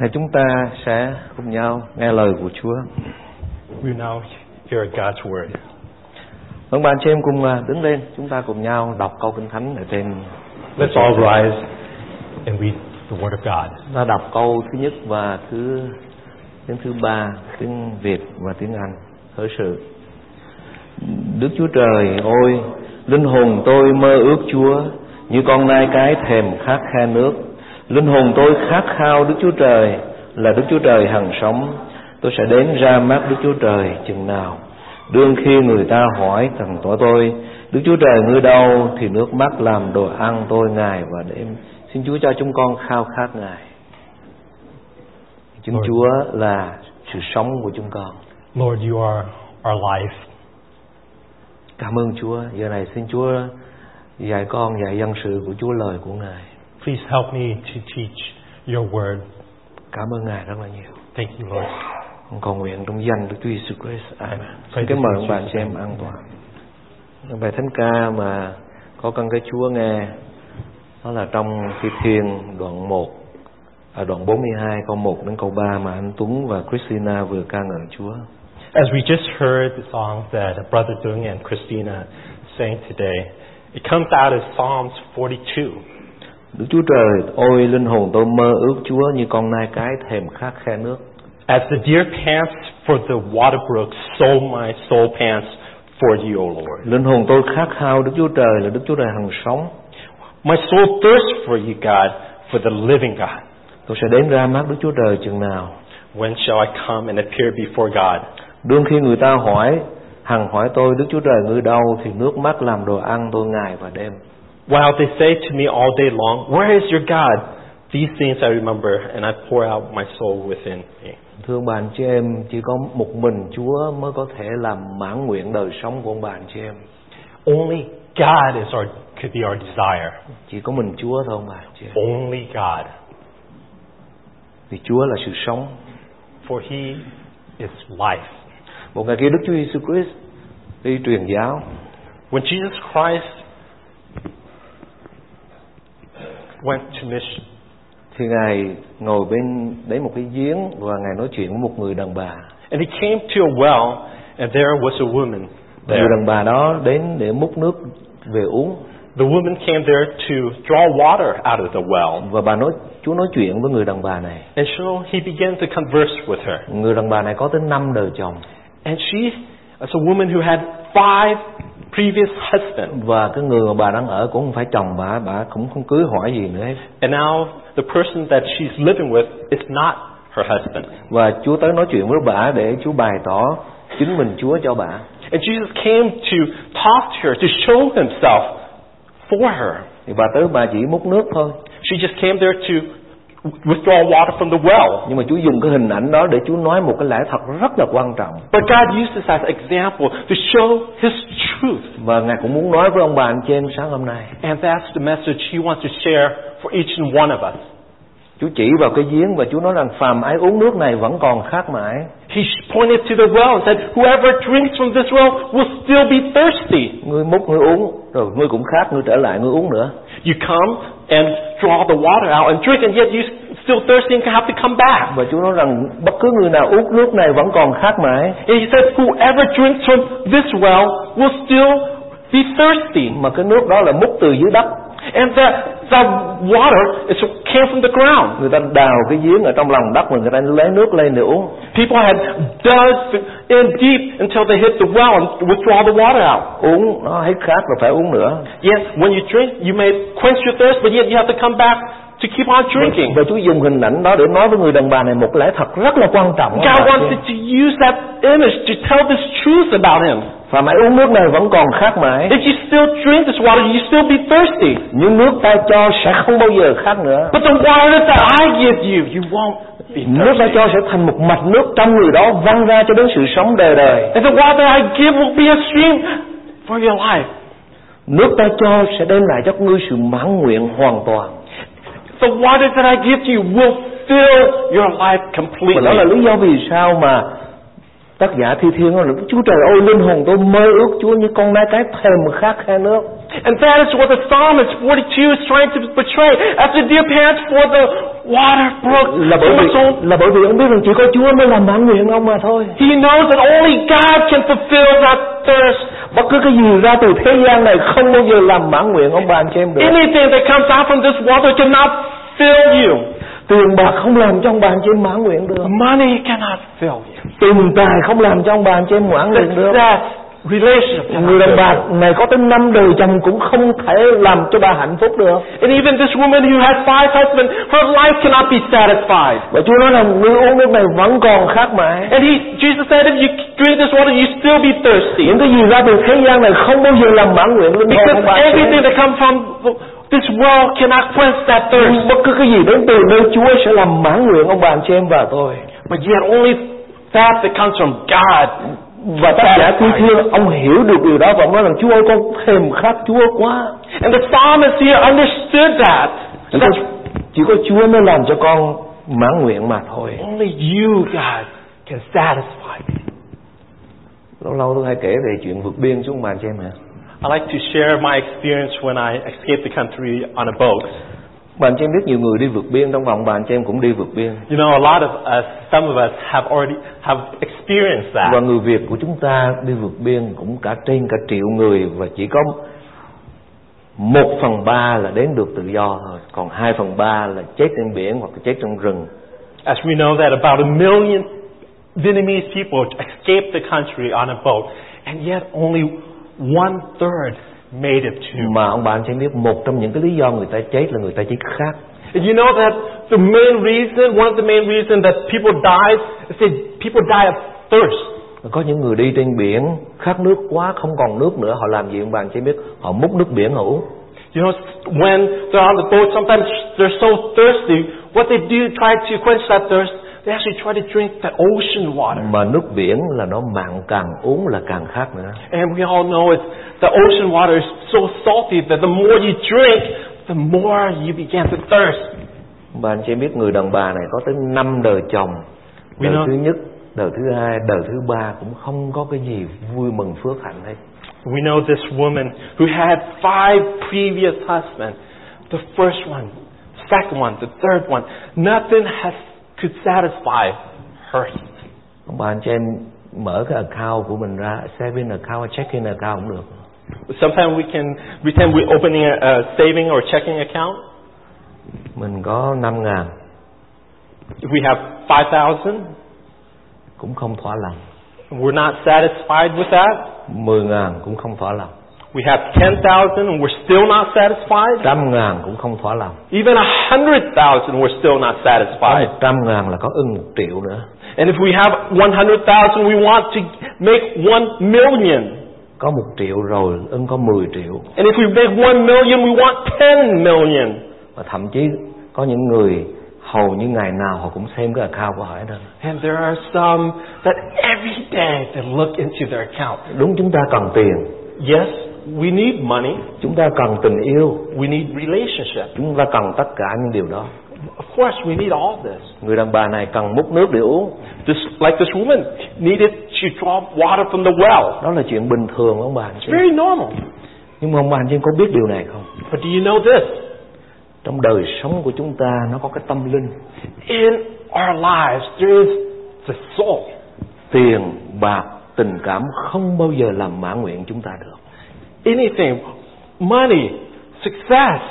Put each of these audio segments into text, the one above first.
Này chúng ta sẽ cùng nhau nghe lời của Chúa. We now hear God's word. Vâng bạn chị em cùng à, đứng lên, chúng ta cùng nhau đọc câu kinh thánh ở trên. Let's all rise and read the word of God. Ta đọc câu thứ nhất và thứ tiếng thứ ba, tiếng Việt và tiếng Anh. Khởi sự. Đức Chúa Trời ôi, linh hồn tôi mơ ước Chúa như con nai cái thèm khát khe nước. Linh hồn tôi khát khao Đức Chúa Trời là Đức Chúa Trời hằng sống. Tôi sẽ đến ra mắt Đức Chúa Trời chừng nào. Đương khi người ta hỏi thằng tỏ tôi, Đức Chúa Trời ngươi đâu thì nước mắt làm đồ ăn tôi ngày và đêm. Xin Chúa cho chúng con khao khát Ngài. Chính Lord. Chúa là sự sống của chúng con. Lord, you are our life. Cảm ơn Chúa. Giờ này xin Chúa dạy con dạy dân sự của Chúa lời của Ngài. Please help me to teach your word. Cảm ơn Ngài rất là nhiều. Thank you, Lord. Con cầu nguyện trong danh Đức Chúa Giêsu Christ. Amen. Xin kính mời ông bạn Jesus' xem name. an toàn. Bài thánh ca mà có căn cái Chúa nghe đó là trong Thi Thiên đoạn 1 à, đoạn 42 câu 1 đến câu 3 mà anh Tuấn và Christina vừa ca ngợi Chúa. As we just heard the song that Brother Dung and Christina sang today, it comes out of Psalms 42. Đức Chúa Trời, ôi linh hồn tôi mơ ước Chúa như con nai cái thèm khát khe nước. As the deer pants for the water brooks, so my soul pants for you, O Lord. Linh hồn tôi khát khao Đức Chúa Trời là Đức Chúa Trời hằng sống. My soul thirsts for you, God, for the living God. Tôi sẽ đến ra mắt Đức Chúa Trời chừng nào. When shall I come and appear before God? Đương khi người ta hỏi, hằng hỏi tôi Đức Chúa Trời ngươi đâu thì nước mắt làm đồ ăn tôi ngày và đêm. While they say to me all day long, Where is your God? These things I remember, and I pour out my soul within me. Thưa bạn chị em, chỉ có một mình Chúa mới có thể làm mãn nguyện đời sống của bạn chị em. Only God is our, could be our desire. Chỉ có mình Chúa thôi bạn chị em. Only God. Vì Chúa là sự sống. For He is life. Một ngày kia Đức Chúa Giêsu Christ đi truyền giáo, When Jesus Christ went to mission, thì ngài ngồi bên đấy một cái giếng và ngài nói chuyện với một người đàn bà. and He came to a well, and there was a woman người đàn bà đó đến để múc nước về uống The woman came there to draw water out of the well. và bà nói Chúa nói chuyện với người đàn bà này. And so he began to converse with her. Người đàn bà này có tới năm đời chồng And she is a woman who had five previous husbands. và cái người mà bà đang ở cũng không phải chồng bà, bà cũng không cưới hỏi gì nữa hết. And now the person that she's living with is not her husband. Và Chúa tới nói chuyện với bà để Chúa bày tỏ chính mình Chúa cho bà. And Jesus came to talk to her, to show himself for her. Bà tới bà chỉ múc nước thôi. She just came there to withdraw water from the well. Nhưng mà Chúa dùng cái hình ảnh đó để Chúa nói một cái lẽ thật rất là quan trọng. But God used this as example to show his truth. Và Ngài cũng muốn nói với ông bà anh chị em sáng hôm nay. And that's the message he wants to share for each and one of us. Chúa chỉ vào cái giếng và Chúa nói rằng phàm ai uống nước này vẫn còn khát mãi. He pointed to the well and said, Whoever drinks from this well will still be thirsty. Ngươi múc ngươi uống, rồi ngươi cũng khát, ngươi trở lại ngươi uống nữa. You come and draw the water out and drink, and yet you still thirsty and have to come back. Và Chúa nói rằng bất cứ người nào uống nước này vẫn còn khát mãi. And he said, Whoever drinks from this well will still be thirsty. Mà cái nước đó là múc từ dưới đất. And that, that water is, came from the ground. Người ta đào cái giếng ở trong lòng đất mà người ta lấy nước lên để uống. People had dug in deep until they hit the well and withdraw the water out. Uống nó hết khát rồi phải uống nữa. Yes, when you drink, you may quench your thirst, but yet you have to come back to keep on drinking. Và Chúa dùng hình ảnh đó để nói với người đàn bà này một lẽ thật rất là quan trọng. God wanted to use that image to tell this truth about Him. Và mãi uống nước này vẫn còn khát mãi. If you still drink this water, you still be thirsty. Nhưng nước ta cho sẽ không bao giờ khát nữa. But the water that I give you, you won't be Nước ta cho sẽ thành một mạch nước trong người đó văng ra cho đến sự sống đời đời. And the water I give will be a stream for your life. Nước ta cho sẽ đem lại cho ngươi sự mãn nguyện hoàn toàn. The water that I give to you will fill your life Và đó là completely. lý do vì sao mà tác giả thi thiên nói là Chúa trời ơi linh hồn tôi mơ ước Chúa như con nai cái thèm khát khe nước And that is what the psalmist 42 is trying to portray as the dear pants for the water brook là bởi vì là bởi vì ông biết rằng chỉ có Chúa mới làm mãn nguyện ông mà thôi He knows that only God can fulfill that thirst. Bất cứ cái gì ra từ thế gian này không bao giờ làm mãn nguyện ông bà anh chị em được Anything that comes out from this water cannot fill you. tiền bạc không làm cho ông bà anh chị em mãn nguyện được Money cannot fill you. tiền tài không làm cho ông bà anh chị em mãn nguyện được relationship người đàn bà này có tới năm đời chồng cũng không thể làm cho bà hạnh phúc được And even this woman who had five husbands, her life cannot be satisfied. và Chúa nói là ngươi uống nước này vẫn còn khát mãi And he, Jesus said, if you drink this water, you still be thirsty. những cái gì ra từ thế gian này không bao giờ làm mãn nguyện linh hồn Because everything that comes from this world cannot quench that thirst. bất cứ cái gì đến từ nơi Chúa sẽ làm mãn nguyện ông bà anh chị em và tôi But yet only that that comes from God. Và tác giả thi thiên ông hiểu được điều đó và ông nói rằng Chúa ơi con thèm khát Chúa quá And the psalmist here understood that. có, chỉ có Chúa mới làm cho con mãn nguyện mà thôi Only you, God, can satisfy me. lâu lâu tôi hay kể về chuyện vượt biên xuống bàn cho em hả I like to share my experience when I escaped the country on a boat. Bạn cho em biết nhiều người đi vượt biên trong vòng bạn cho em cũng đi vượt biên. You know, a lot of us, some of us have already have experienced và that. người Việt của chúng ta đi vượt biên cũng cả trên cả triệu người và chỉ có một phần ba là đến được tự do thôi. Còn hai phần ba là chết trên biển hoặc là chết trong rừng. As we know that about a million Vietnamese people escaped the country on a boat, and yet only one third made it to. mà ông bạn sẽ biết một trong những cái lý do người ta chết là người ta chết khát And you know that the main reason, one of the main reasons that people die, is that people die of thirst. có những người đi trên biển khát nước quá không còn nước nữa họ làm gì ông bạn sẽ biết họ múc nước biển họ uống You know, when they're on the boat, sometimes they're so thirsty. What they do, try to quench that thirst, they actually try to drink the ocean water. mà nước biển là nó mặn càng uống là càng khát nữa And we all know it's the ocean water is so salty that the more you drink, the more you begin to thirst. Và anh chị biết người đàn bà này có tới năm đời chồng We Đời know- thứ nhất, đời thứ hai, đời thứ ba Cũng không có cái gì vui mừng phước hạnh hết We know this woman who had five previous husbands. The first one, second one, the third one. Nothing has could satisfy her. Ông bà anh chị em mở cái account của mình ra Saving account, checking account cũng được Sometimes we can pretend we're opening a, a saving or checking account. Mình có 5 ngàn If we have 5,000, cũng không thỏa lòng we're not satisfied with that. 10 ngàn cũng không thỏa lòng We have 10,000 and we're still not satisfied. Trăm ngàn cũng không thỏa lòng Even a 100,000, we're still not Có satisfied. một trăm ngàn là có ưng một triệu nữa And if we have 100,000, we want to make 1 million. Có một triệu rồi ưng có 10 triệu And if we make 1 million, we want 10 million. Và thậm chí có những người hầu như ngày nào họ cũng xem cái account của họ hết And there are some that every day they look into their account. Đúng chúng ta cần tiền Yes, we need money. Chúng ta cần tình yêu We need relationship. Chúng ta cần tất cả những điều đó Of course, we need all this. Người đàn bà này cần múc nước để uống This, like this woman needed to draw water from the well. Đó là chuyện bình thường ông bà It's very normal. Nhưng mà ông bà anh chị có biết điều này không But do you know this? Trong đời sống của chúng ta nó có cái tâm linh In our lives, there is the soul. Tiền, bạc, tình cảm không bao giờ làm mãn nguyện chúng ta được Anything, money, success,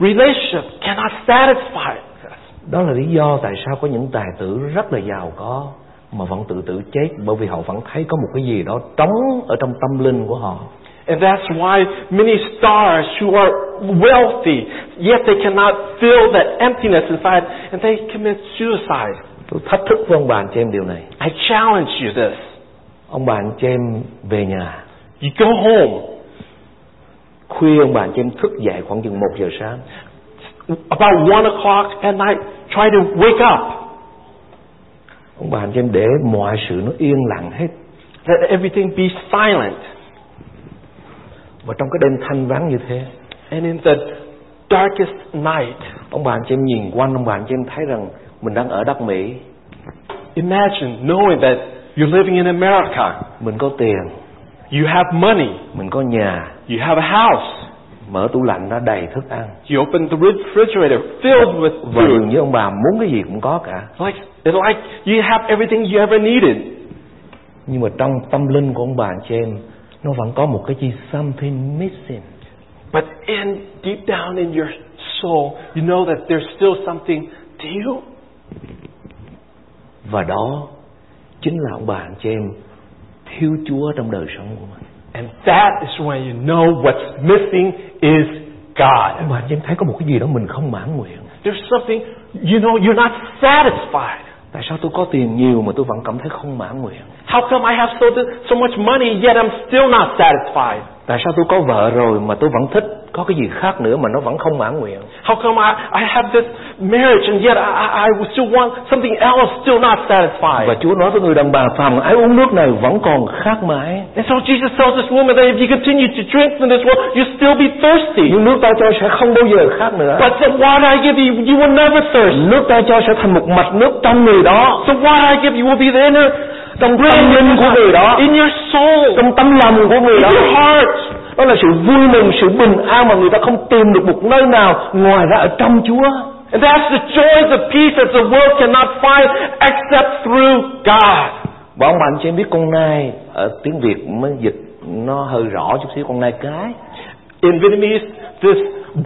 relationship cannot satisfy us. Đó là lý do tại sao có những tài tử rất là giàu có Mà vẫn tự tử chết Bởi vì họ vẫn thấy có một cái gì đó trống ở trong tâm linh của họ And that's why many stars who are wealthy, yet they cannot fill that emptiness inside, and they commit suicide. Tôi thách thức với ông bà anh chị em điều này I challenge you this. Ông bà anh chị em về nhà You go home Khuya ông bà anh chị em thức dậy khoảng chừng 1 giờ sáng about one o'clock at night, try to wake up. Ông bà anh chị em để mọi sự nó yên lặng hết Let everything be silent. Và trong cái đêm thanh vắng như thế And in the darkest night, Ông bà anh chị em nhìn quanh Ông bà anh chị em thấy rằng Mình đang ở đất Mỹ imagine knowing that You're living in America. mình có tiền You have money. mình có nhà You have a house. mở tủ lạnh nó đầy thức ăn You open the refrigerator filled with và food. dường như ông bà muốn cái gì cũng có cả Like, it's like you have everything you ever needed. nhưng mà trong tâm linh của ông bà chị em nó vẫn có một cái gì something missing But in deep down in your soul, you know that there's still something to you. và đó chính là ông bà anh chị em thiếu Chúa trong đời sống của mình And that is when you know what's missing is God. bà anh em thấy có một cái gì đó mình không mãn nguyện There's something, you know, you're not satisfied. tại sao tôi có tiền nhiều mà tôi vẫn cảm thấy không mãn nguyện How come I have so, so much money yet I'm still not satisfied? tại sao tôi có vợ rồi mà tôi vẫn thích có cái gì khác nữa mà nó vẫn không mãn nguyện How come I, I have this marriage and yet I, I I still want something else, still not satisfied? và Chúa nói với người đàn bà phàm ai uống nước này vẫn còn khát mãi And so Jesus tells this woman that if you continue to drink from this well, you'll still be thirsty. nhưng nước ta cho sẽ không bao giờ khát nữa But the water I give you, you will never thirst. nước ta cho sẽ thành một mạch nước trong người đó The water I give you will be the inner trong tâm linh của người đó in your soul, trong tâm lòng của người in đó your heart. đó là sự vui mừng sự bình an mà người ta không tìm được một nơi nào ngoài ra ở trong Chúa And that's the joy, the peace that the world cannot find except through God. và ông bạn cho em biết con nai ở tiếng Việt mới dịch nó hơi rõ chút xíu con nai cái In Vietnamese, this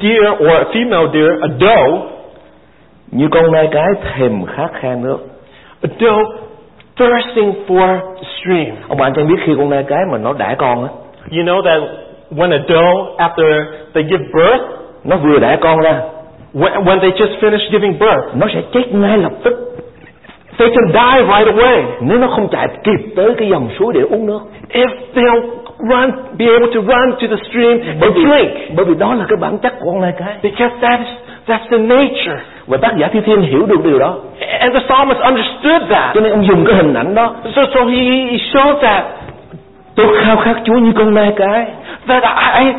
deer or a female deer, a doe, như con nai cái thèm khát khan nước a doe thirsting for stream. ông bạn cho em biết khi con nai cái mà nó đẻ con á You know that when a doe, after they give birth, nó vừa đẻ con ra when, when they just finish giving birth, nó sẽ chết ngay lập tức they can die right away. nếu nó không chạy kịp tới cái dòng suối để uống nước If they don't run, be able to run to the stream bởi and vì drink. bởi vì đó là cái bản chất của con nai cái Because that is, that's the nature. và tác giả thi thiên hiểu được điều đó And the psalmist understood that. cho nên ông dùng cái hình ảnh đó So, so he, he showed that, tôi khao khát Chúa như con nai cái that I, I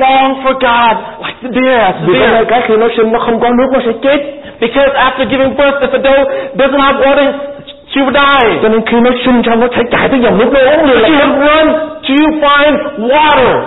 long for God like the deer, as the vì con nai deer. khi nó sinh nó không có nước nó sẽ chết Because after giving birth, if a doe doesn't have water, she will die. cho nên khi nó sinh xong nó sẽ chạy tới dòng nước nó uống liền She would run to find water.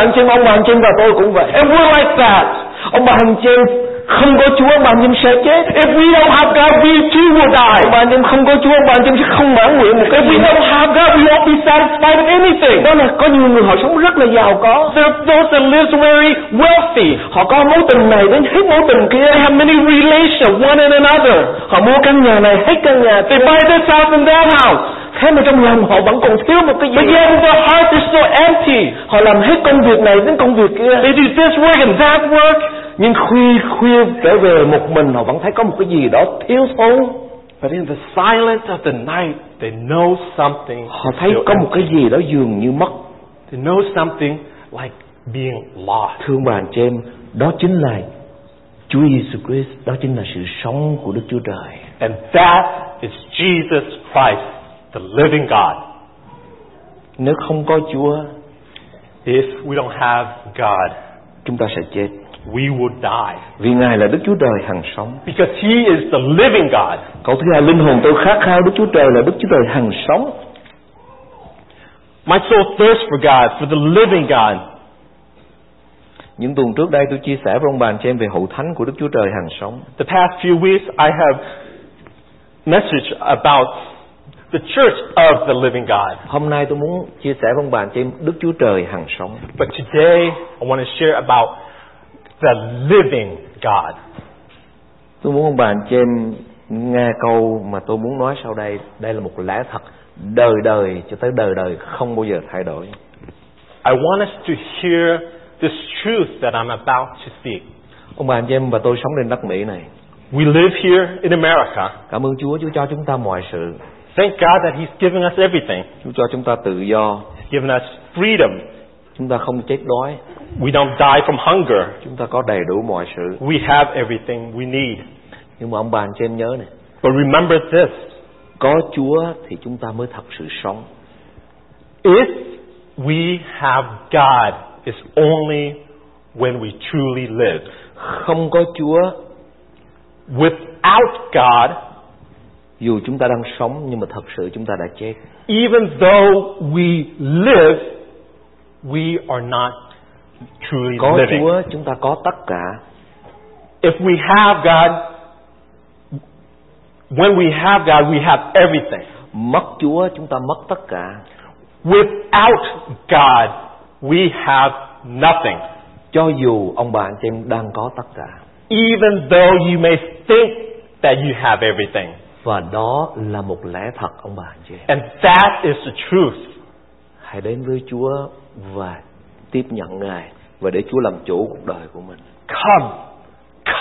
anh chị em, ông chị em và tôi cũng vậy And we're like that. ông bà anh chị em không có Chúa chị em sẽ chết If we don't have God, we too will die. chị em không có Chúa chị em sẽ không mãn nguyện một cái If we don't have God, we won't be satisfied with anything. đó là có nhiều người họ sống rất là giàu có There are those that live very wealthy. họ có mối tình này đến hết mối tình kia They have many relations, one and another. họ mua căn nhà này hết căn nhà They buy this house and that house. Thế mà trong lòng họ vẫn còn thiếu một cái But gì yet in their heart they're still empty. họ làm hết công việc này đến công việc kia They do this work and that work. nhưng khuya khuya trở về một mình họ vẫn thấy có một cái gì đó thiếu thốn But in the silence of the night, they know something. họ thấy có một cái gì đó dường như mất They know something like being lost. thương anh chị em đó chính là Chúa Giêsu Christ đó chính là sự sống của Đức Chúa Trời And that is Jesus Christ, the living God. nếu không có Chúa If we don't have God, chúng ta sẽ chết we will die. vì Ngài là Đức Chúa Trời hằng sống Because He is the living God. câu thứ hai linh hồn tôi khát khao Đức Chúa Trời là Đức Chúa Trời hằng sống My soul thirsts for God, for the living God. những tuần trước đây tôi chia sẻ với ông bà chị em về hậu thánh của Đức Chúa Trời hằng sống The past few weeks, I have message about the church of the living God. hôm nay tôi muốn chia sẻ với ông bà anh chị Đức Chúa Trời hằng sống But today, I want to share about the living God. tôi muốn ông bà anh chị em nghe câu mà tôi muốn nói sau đây đây là một lẽ thật đời đời cho tới đời đời không bao giờ thay đổi I want us to hear this truth that I'm about to speak. ông bà anh chị em và tôi sống trên đất Mỹ này We live here in America. cảm ơn Chúa Chúa cho chúng ta mọi sự Thank God that He's given us everything. Chúa cho chúng ta tự do He's given us freedom. chúng ta không chết đói We don't die from hunger. chúng ta có đầy đủ mọi sự We have everything we need. nhưng mà ông bà anh chị em nhớ này But remember this. có Chúa thì chúng ta mới thật sự sống If we have God, it's only when we truly live. không có Chúa Without God, Dù chúng ta đang sống nhưng mà thật sự chúng ta đã chết. Even though we live, we are not truly Có living. Chúa chúng ta có tất cả. If we have God, when we have God, we have everything. Mất Chúa chúng ta mất tất cả. Without God, we have nothing. Cho dù ông bà anh chị em đang có tất cả. Even though you may think that you have everything. Và đó là một lẽ thật ông bà anh chị. And that is the truth. Hãy đến với Chúa và tiếp nhận Ngài và để Chúa làm chủ cuộc đời của mình. Come.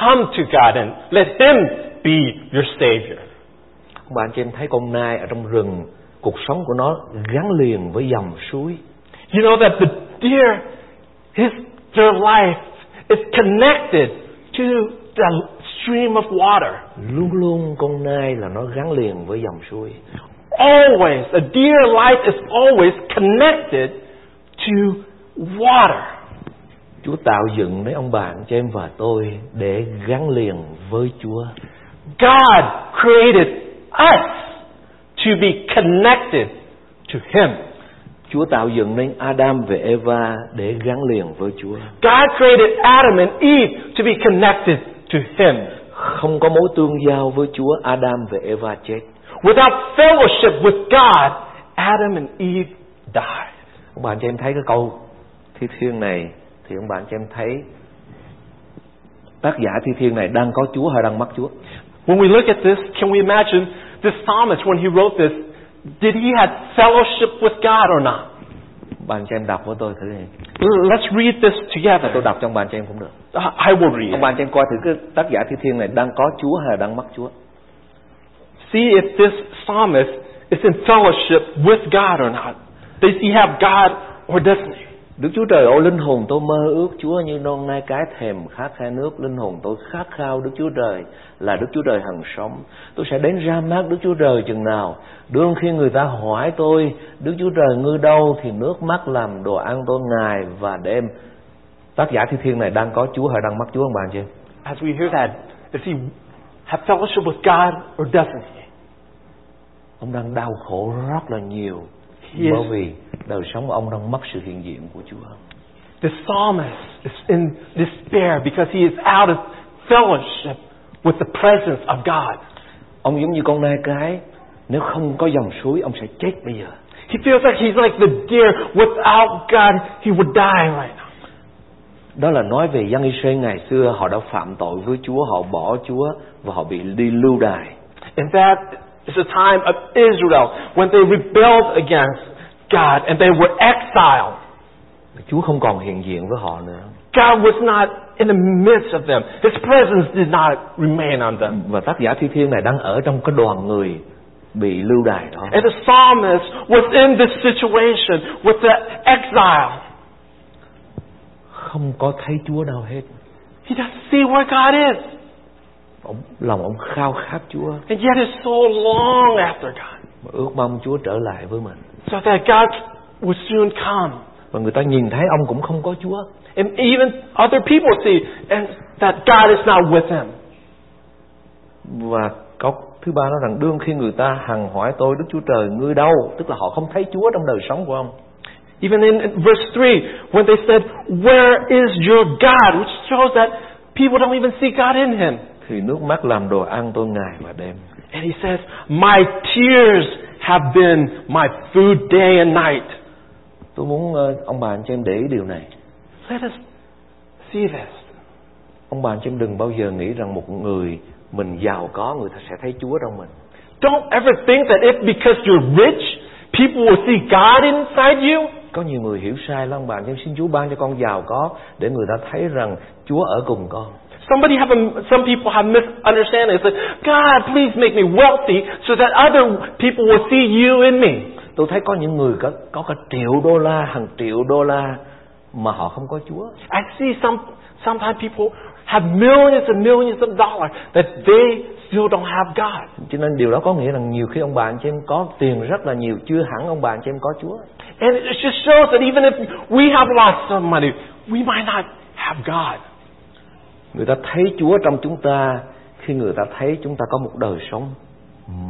Come to God and let Him be your Savior. Ông bà anh chị em thấy con nai ở trong rừng, cuộc sống của nó gắn liền với dòng suối. You know that the deer, his, their life is connected to the stream of water. Luôn luôn con nai là nó gắn liền với dòng suối. Always, a deer life is always connected to water. Chúa tạo dựng lấy ông bà anh chị em và tôi để gắn liền với Chúa. God created us to be connected to Him. Chúa tạo dựng nên Adam và Eva để gắn liền với Chúa. God created Adam and Eve to be connected to Him. Không có mối tương giao với Chúa, Adam và Eva chết. Without fellowship with God, Adam and Eve died. Ông bạn cho em thấy cái câu thi thiên này thì ông bạn cho em thấy tác giả thi thiên này đang có Chúa hay đang mất Chúa? When we look at this, can we imagine this psalmist, when he wrote this, did he have fellowship with God or not? Bà anh chị em đọc với tôi thử đi. Let's read this Tôi together. đọc cho ông bà anh chị em cũng được. I will read. Bà anh chị em coi thử cái tác giả thi thiên này đang có Chúa hay là đang mất Chúa? See if this psalmist is in fellowship with God or not. Does he have God or doesn't he? Đức Chúa Trời ôi linh hồn tôi mơ ước Chúa như non nai cái thèm khát khe nước linh hồn tôi khát khao Đức Chúa Trời là Đức Chúa Trời hằng sống. Tôi sẽ đến ra mắt Đức Chúa Trời chừng nào. Đương khi người ta hỏi tôi Đức Chúa Trời ngư đâu? Thì nước mắt làm đồ ăn tôi ngày và đêm. Tác giả thi thiên này đang có Chúa hay đang mất Chúa ông bà anh chị As we hear that, does he have fellowship with God or doesn't he? ông đang đau khổ rất là nhiều He is- bởi vì đời sống của ông đang mất sự hiện diện của Chúa The psalmist is in despair because he is out of fellowship with the presence of God. ông giống như con nai cái nếu không có dòng suối ông sẽ chết bây giờ He feels like he's like the deer. Without God, he would die right now. Đó là nói về dân Israel ngày xưa họ đã phạm tội với Chúa, họ bỏ Chúa và họ bị đi lưu đày. And that is the time of Israel when they rebelled against God and they were exiled. Chúa không còn hiện diện với họ nữa. God was not in the midst of them. His presence did not remain on them. Và tác giả thi thiên này đang ở trong cái đoàn người bị lưu đày đó. And the psalmist was in this situation with the exile. Không có thấy Chúa đâu hết. He doesn't see where God is. Ông, lòng ông khao khát Chúa And yet it's so long after God. và ước mong Chúa trở lại với mình. So that God would soon come. Và người ta nhìn thấy ông cũng không có Chúa. And even other people see and that God is not with him. Và câu thứ ba nói rằng đương khi người ta hằng hỏi tôi Đức Chúa Trời ngươi đâu, tức là họ không thấy Chúa trong đời sống của ông. Even in verse 3, when they said, Where is your God? Which shows that people don't even see God in him. Thì nước mắt làm đồ ăn tôi ngày và đêm. And he says, My tears have been my food day and night. Tôi muốn ờ, ông bà anh chị em để ý điều này. Let us see this. Ông bà anh chị em đừng bao giờ nghĩ rằng một người mình giàu có người ta sẽ thấy Chúa trong mình. Don't ever think that if because you're rich, people will see God inside you. Có nhiều người hiểu sai lắm chị em xin Chúa ban cho con giàu có để người ta thấy rằng Chúa ở cùng con. Somebody have a, some people have misunderstanding. It's like, God, please make me wealthy so that other people will see you in me. Tôi thấy có những người có có cả triệu đô la, hàng triệu đô la mà họ không có Chúa. I see some sometimes people have millions and millions of dollars that they still don't have God. Cho nên điều đó có nghĩa rằng nhiều khi ông bà anh chị em có tiền rất là nhiều chưa hẳn ông bà anh chị em có Chúa. And it just shows that even if we have lost some money, we might not have God. Người ta thấy Chúa trong chúng ta khi người ta thấy chúng ta có một đời sống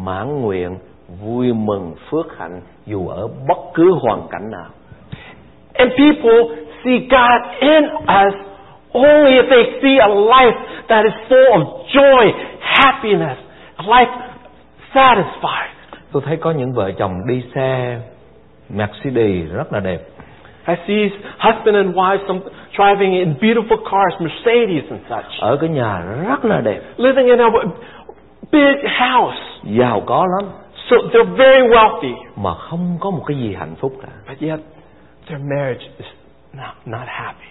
mãn nguyện vui mừng phước hạnh dù ở bất cứ hoàn cảnh nào And people see God in us only if they see a life that is full of joy, happiness, a life satisfied. tôi thấy có những vợ chồng đi xe Mercedes rất là đẹp I see husband and wife some driving in beautiful cars, Mercedes and such, ở cái nhà rất là đẹp living in a big house. giàu có lắm So they're very wealthy, mà không có một cái gì hạnh phúc cả but yet their marriage is not, not happy.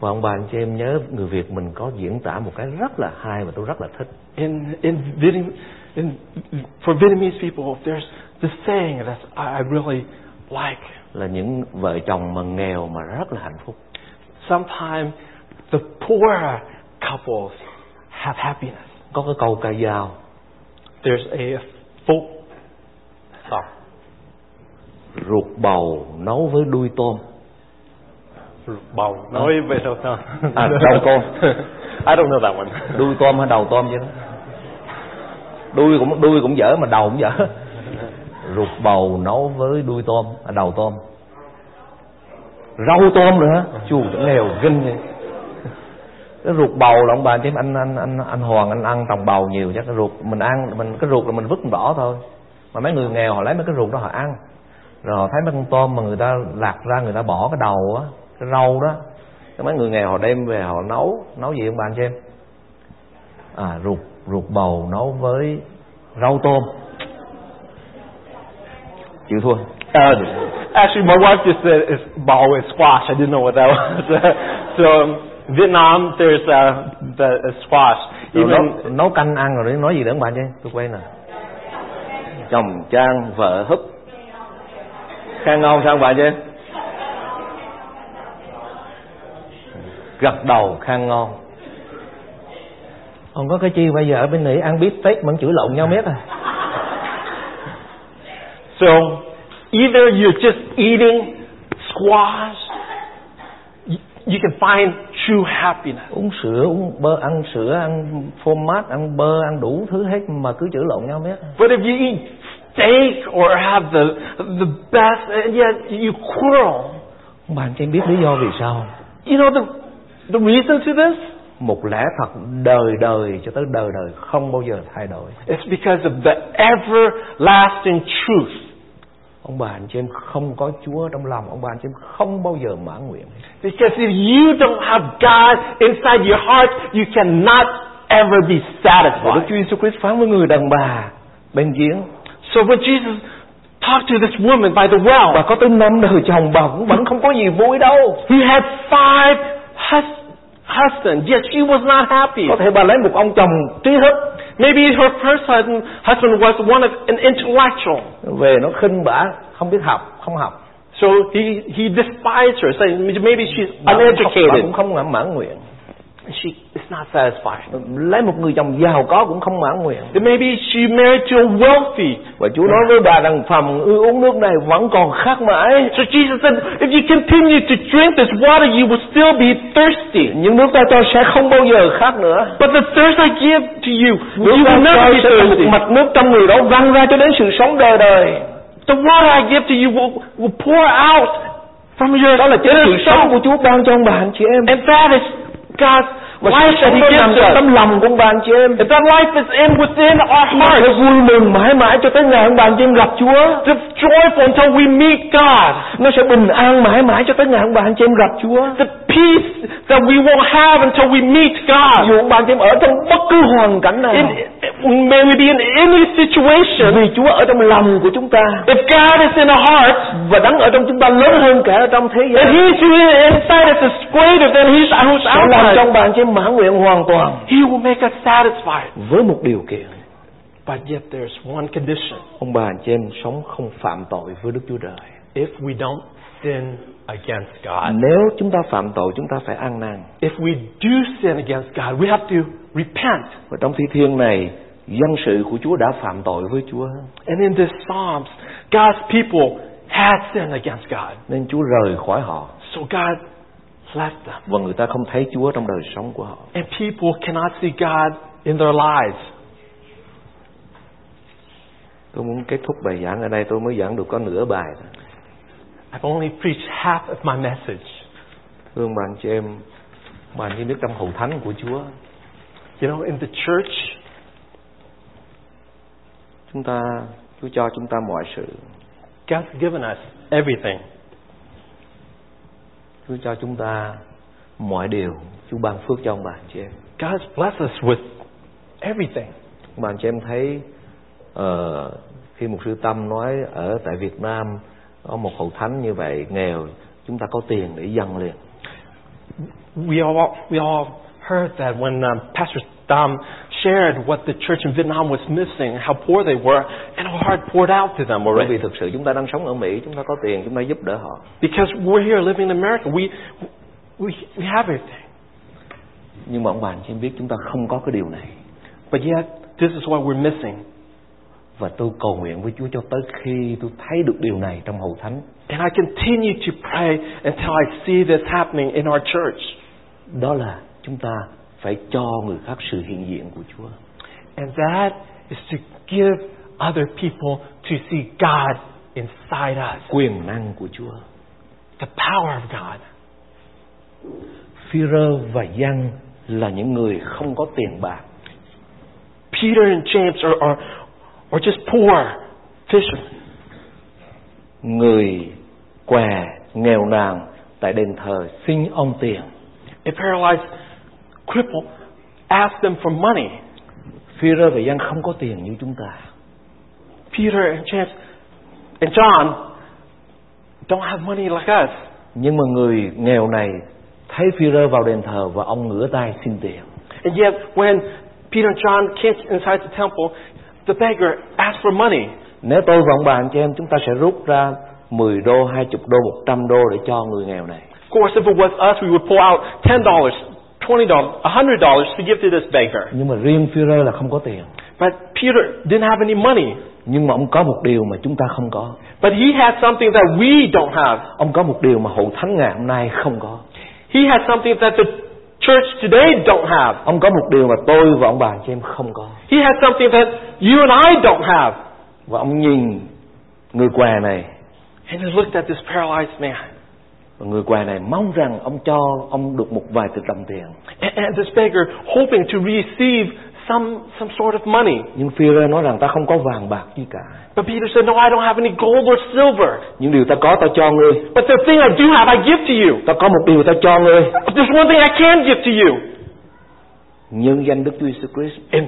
và ông bà anh chị em nhớ người Việt mình có diễn tả một cái rất là hay mà tôi rất là thích In in, Vietnam, in for Vietnamese people, there's this saying that I, I really like. Là những vợ chồng mà nghèo mà rất là hạnh phúc Sometimes the poorer couples have happiness. có cái câu ca dao There's a folk song. ruột bầu nấu với đuôi tôm Bầu nói về đâu ta? À, đầu con. I don't know that one. đuôi tôm hay đầu tôm vậy đó đuôi cũng đuôi cũng dở mà đầu cũng dở ruột bầu nấu với đuôi tôm à, đầu tôm. Rau tôm nữa chù nghèo kinh vậy. Cái ruột bầu là ông bà chứ anh anh anh anh hoàng anh ăn trồng bầu nhiều chắc cái ruột mình ăn mình cái ruột là mình vứt bỏ thôi. Mà mấy người nghèo họ lấy mấy cái ruột đó họ ăn. Rồi họ thấy mấy con tôm mà người ta lạc ra người ta bỏ cái đầu á cái rau đó. Cái mấy người nghèo họ đem về họ nấu nấu gì ông bà anh chị em à ruột ruột bầu nấu với rau tôm chịu thua Uh, actually, my wife just said it's bao is squash. I didn't know what that was. so um, Vietnam, there's uh, the uh, squash. Even nấu, nấu canh ăn rồi nói gì nữa ông bà anh chị em? tôi quay nè chồng trang vợ húp khang ngon sao ông bà em? gật đầu khang ngon còn có cái chi bây giờ ở bên Mỹ ăn bít tết vẫn chửi lộn nhau miết à so, either you're just eating squash, you, you can find true happiness. uống sữa uống bơ ăn sữa ăn phô mát ăn bơ ăn đủ thứ hết mà cứ chửi lộn nhau miết But if you eat steak or have the the best, and yet you quarrel, chị em biết lý do vì sao không? you know the the reason to this một lẽ thật đời đời cho tới đời đời không bao giờ thay đổi It's because of the everlasting truth. Ông bà anh chị em không có Chúa trong lòng ông bà anh chị em không bao giờ mãn nguyện. Because if you don't have God inside your heart, you cannot ever be và Đức satisfied. Chúa Giêsu Christ phán với người đàn bà bên giếng So when Jesus talked to this woman by the bà well, có tới năm đời chồng bà cũng vẫn không có gì vui đâu. who had five hus- husbands, yet she was not happy. có thể bà lấy một ông chồng trí thức Maybe her first husband, husband was one of an intellectual. về nó khinh bả không biết học không học So he, he despised her, saying maybe she's không, bà uneducated. cũng không mãn nguyện she is not satisfied. lấy một người chồng giàu có cũng không mãn nguyện Then maybe she married to a wealthy. và Chúa nói với bà rằng phòng ưa uống nước này vẫn còn khát mãi So Jesus said, if you continue to drink this water, you will still be thirsty. những nước ta cho sẽ không bao giờ khát nữa But the thirst I give to you, nước you will never be thirsty. mạch nước trong người đó văng ra cho đến sự sống đời đời The water I give to you will, will pour out from your đó là chính sự inner sống self. của Chúa ban cho ông bà anh chị em And that is God's và life that He gives trong us. tấm lòng của anh chị em If that life is in within our Nó phải hearts, vui mừng mãi mãi cho tới ngày ông anh chị em gặp Chúa it's joyful until we meet God. nó sẽ bình an mãi mãi cho tới ngày ông anh chị em gặp Chúa The peace that we won't have until we meet God. dù chị em ở trong bất cứ hoàn cảnh nào In, may we be in any situation. vì Chúa ở trong lòng của chúng ta If God is in our heart, và đấng ở trong chúng ta lớn hơn cả ở trong thế and gian He's inside us is greater than He's who's sẽ làm outside. ông bà anh chị em mãn nguyện hoàn toàn He will make us satisfied. với một điều kiện But yet there's one condition. ông bà anh chị em sống không phạm tội với Đức Chúa Trời If we don't sin against God, nếu chúng ta phạm tội chúng ta phải ăn năn if we do sin against God, we have to repent. và trong thi thiên này dân sự của Chúa đã phạm tội với Chúa And in this Psalms, God's people had sinned against God. nên Chúa rời khỏi họ So God left them. và người ta không thấy Chúa trong đời sống của họ And people cannot see God in their lives. Tôi muốn kết thúc bài giảng ở đây tôi mới giảng được có nửa bài thôi. I've only preached half of my message. Thưa ông bạn chị em, bạn chỉ biết trong hậu thánh của Chúa, You know, in the church, chúng ta Chúa cho chúng ta mọi sự, God's given us everything. Chúa cho chúng ta mọi điều, Chúa ban phước cho ông bạn chị em. God's blessed us with everything. Bạn chị em thấy ờ, khi một sư tâm nói ở tại Việt Nam có một hậu thánh như vậy nghèo, chúng ta có tiền để dâng liền. We all, we all heard that when um, Pastor Dam shared what the church in Vietnam was missing, how poor they were, and our heart poured out to them Bởi vì already. thực sự chúng ta đang sống ở Mỹ, chúng ta có tiền, chúng ta giúp đỡ họ. Because we're here living in America, we, we, we have everything. Nhưng mà ông bạn chị em biết chúng ta không có cái điều này. But yet, this is what we're missing. Và tôi cầu nguyện với Chúa cho tới khi tôi thấy được điều này trong hậu thánh. And I continue to pray until I see this happening in our church. Đó là chúng ta phải cho người khác sự hiện diện của Chúa. And that is to give other people to see God inside us, Quyền năng của Chúa. the power of God. Phi-rơ và Giăng là những người không có tiền bạc. Peter and James are, are, are just poor fishermen. Người què, nghèo nàn tại đền thờ xin ông tiền. A paralyzed cripple asked them for money. Phi-rơ và Giăng không có tiền như chúng ta. Peter and James and John don't have money like us. Nhưng mà người nghèo này thấy Phi-rơ vào đền thờ và ông ngửa tay xin tiền. And yet, when Peter and John came inside the temple, the beggar asked for money. Nếu tôi và ông bà anh chị em chúng ta sẽ rút ra 10 đô, 20 đô, 100 đô để cho người nghèo này. Of course, if it was us, we would pull out ten dollars, twenty dollars, a hundred dollars to give to this beggar. Nhưng mà riêng Phi-rơ là không có tiền. But Peter didn't have any money. Nhưng mà ông có một điều mà chúng ta không có. But he had something that we don't have. Ông có một điều mà hậu thánh ngày hôm nay không có. He had something that the church today don't have. Ông có một điều mà tôi và ông bà chị em không có. He had something that you and I don't have. Và ông nhìn người què này And he looked at this paralyzed man. và người què này mong rằng ông cho ông được một vài triệu đồng tiền. And, and this beggar hoping to receive some, some sort of money. Nhưng Phi-rơ nói rằng ta không có vàng bạc gì cả. But Peter said, No, I don't have any gold or silver. Những điều ta có ta cho ngươi. But the thing I do have, I give to you. Ta có một điều ta cho ngươi. But there's one thing I can give to you. Nhân danh Đức Chúa Jesus Christ In,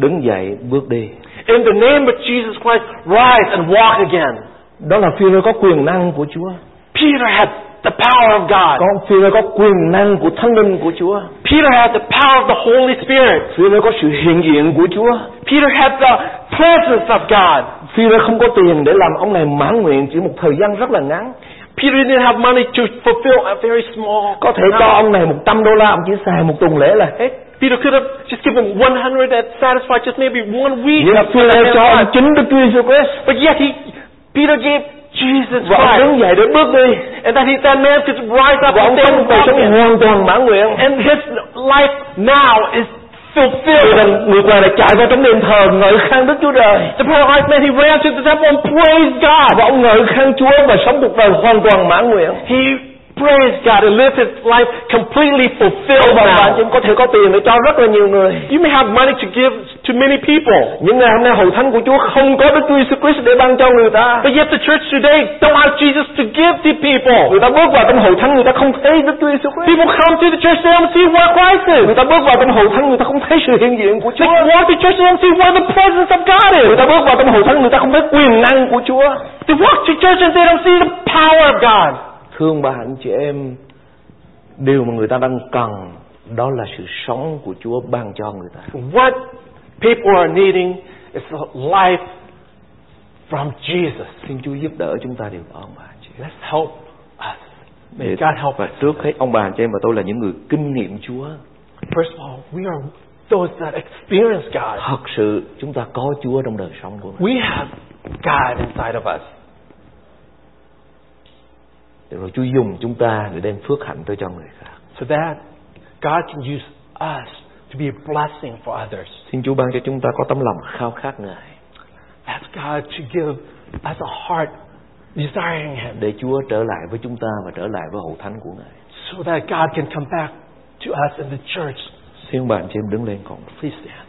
đứng dậy bước đi. in the name of Jesus Christ, rise and walk again. Đó là Phi-rơ có quyền năng của Chúa. Peter had the power of God. Con Phi-rơ có quyền năng của Thánh Linh của Chúa. Peter had the power of the Holy Spirit. Phi-rơ có sự hiện diện của Chúa. Peter had the presence of God. Phi-rơ không có tiền để làm ông này mãn nguyện chỉ một thời gian rất là ngắn. Peter didn't have money to fulfill a very small. Có thể cho ông này 100 đô la ông chỉ xài một tuần lễ là hết. Peter could have just given 100 and satisfied just maybe one week. Nhưng Phi-rơ cho ông chính Đức Chúa Jesus Christ. But yet he, Peter gave Jesus Và ông Christ. đứng dậy để bước đi. And that, he, that man could rise up Và ông and sống đời sống hoàn toàn mãn nguyện. And his life now is fulfilled. rằng người què này chạy vào trong đền thờ ngợi khen Đức Chúa Trời. The paralyzed man, he ran to the temple and praised God. Và ông ngợi khen Chúa và sống một đời hoàn toàn mãn nguyện. He praised God and lived his life completely fulfilled bà bạn chỉ có thể có tiền để cho rất là nhiều người. You may have money to give to many people. Nhưng ngày hôm nay hội thánh của Chúa không có Đức Chúa Jesus Christ để ban cho người ta. But yet the church today don't have Jesus to give to people. Người ta bước vào trong hội thánh người ta không thấy Đức Chúa Jesus Christ. People come to the church, they don't see where Christ Người is. ta bước vào trong hội thánh người ta không thấy sự hiện diện của They Chúa. walk to church, they don't see where the presence of God Người is. ta bước vào trong hội thánh người ta không thấy quyền năng của Chúa. They walk to church and they don't see the power of God. Thương anh chị em, điều mà người ta đang cần đó là sự sống của Chúa ban cho người ta. What people are needing is life from Jesus. Xin Chúa giúp đỡ chúng ta điều đó ông bà chị. Let's help us. May God help us. trước hết ông bà chị em và tôi là những người kinh nghiệm Chúa. First of all, we are those that experience God. Thật sự chúng ta có Chúa trong đời sống của mình. We have God inside of us. Để rồi Chúa dùng chúng ta để đem phước hạnh tới cho người khác. So that God can use us to be a blessing for others. Xin Chúa ban cho chúng ta có tấm lòng khao khát Ngài. Ask God to give us a heart desiring Him để Chúa trở lại với chúng ta và trở lại với hậu thánh của Ngài. so that God can come back to us in the church. Xin bạn chị em đứng lên cùng. Please stand.